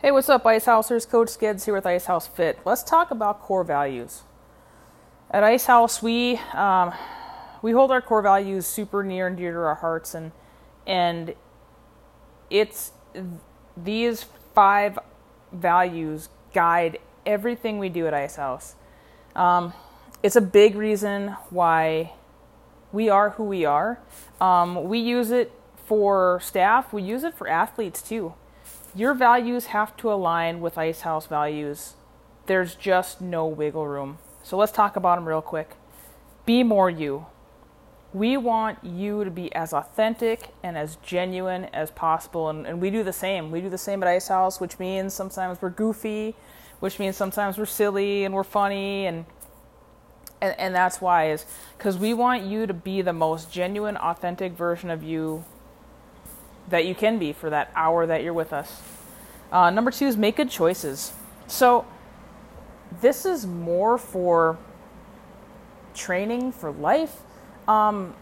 Hey, what's up, Ice Housers? Coach Skids here with Icehouse Fit. Let's talk about core values. At Icehouse, we um, we hold our core values super near and dear to our hearts, and and it's these five values guide everything we do at Icehouse. Um, it's a big reason why we are who we are. Um, we use it for staff. We use it for athletes too your values have to align with Icehouse values. There's just no wiggle room. So let's talk about them real quick. Be more you. We want you to be as authentic and as genuine as possible. And, and we do the same. We do the same at Icehouse, which means sometimes we're goofy, which means sometimes we're silly and we're funny. And, and, and that's why, is because we want you to be the most genuine, authentic version of you that you can be for that hour that you're with us. Uh, number two is make good choices. So, this is more for training for life. Um,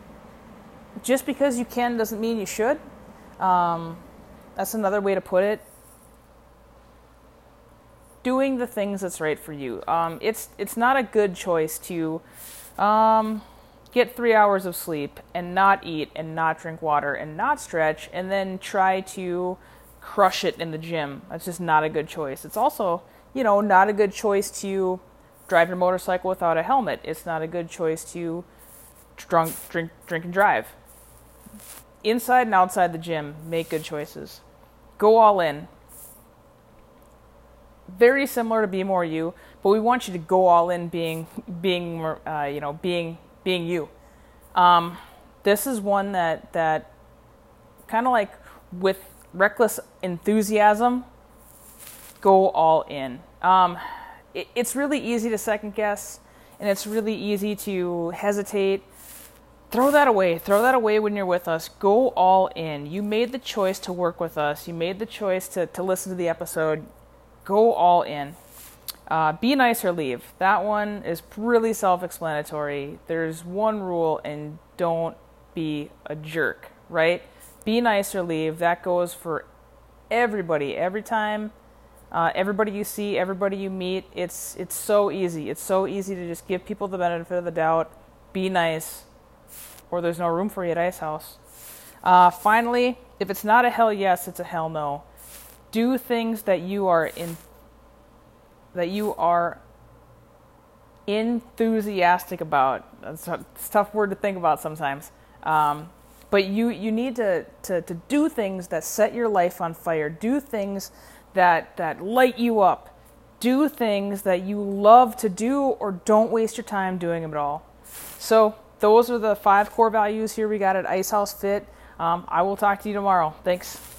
just because you can doesn't mean you should. Um, that's another way to put it. Doing the things that's right for you. Um, it's it's not a good choice to um, get three hours of sleep and not eat and not drink water and not stretch and then try to crush it in the gym. That's just not a good choice. It's also, you know, not a good choice to drive your motorcycle without a helmet. It's not a good choice to drunk, drink, drink and drive. Inside and outside the gym, make good choices. Go all in. Very similar to Be More You, but we want you to go all in, being, being, uh, you know, being being you. Um, this is one that that kind of like with reckless enthusiasm, go all in. Um, it, it's really easy to second guess, and it's really easy to hesitate. Throw that away. Throw that away when you're with us. Go all in. You made the choice to work with us. You made the choice to, to listen to the episode. Go all in. Uh, be nice or leave. That one is really self explanatory. There's one rule, and don't be a jerk, right? Be nice or leave. That goes for everybody, every time. Uh, everybody you see, everybody you meet, it's it's so easy. It's so easy to just give people the benefit of the doubt. Be nice, or there's no room for you at Icehouse. Uh, finally, if it's not a hell yes, it's a hell no. Do things that you are in that you are enthusiastic about. That's a, tough word to think about sometimes. Um, but you, you need to, to, to do things that set your life on fire. Do things that, that light you up. Do things that you love to do or don't waste your time doing them at all. So, those are the five core values here we got at Icehouse Fit. Um, I will talk to you tomorrow. Thanks.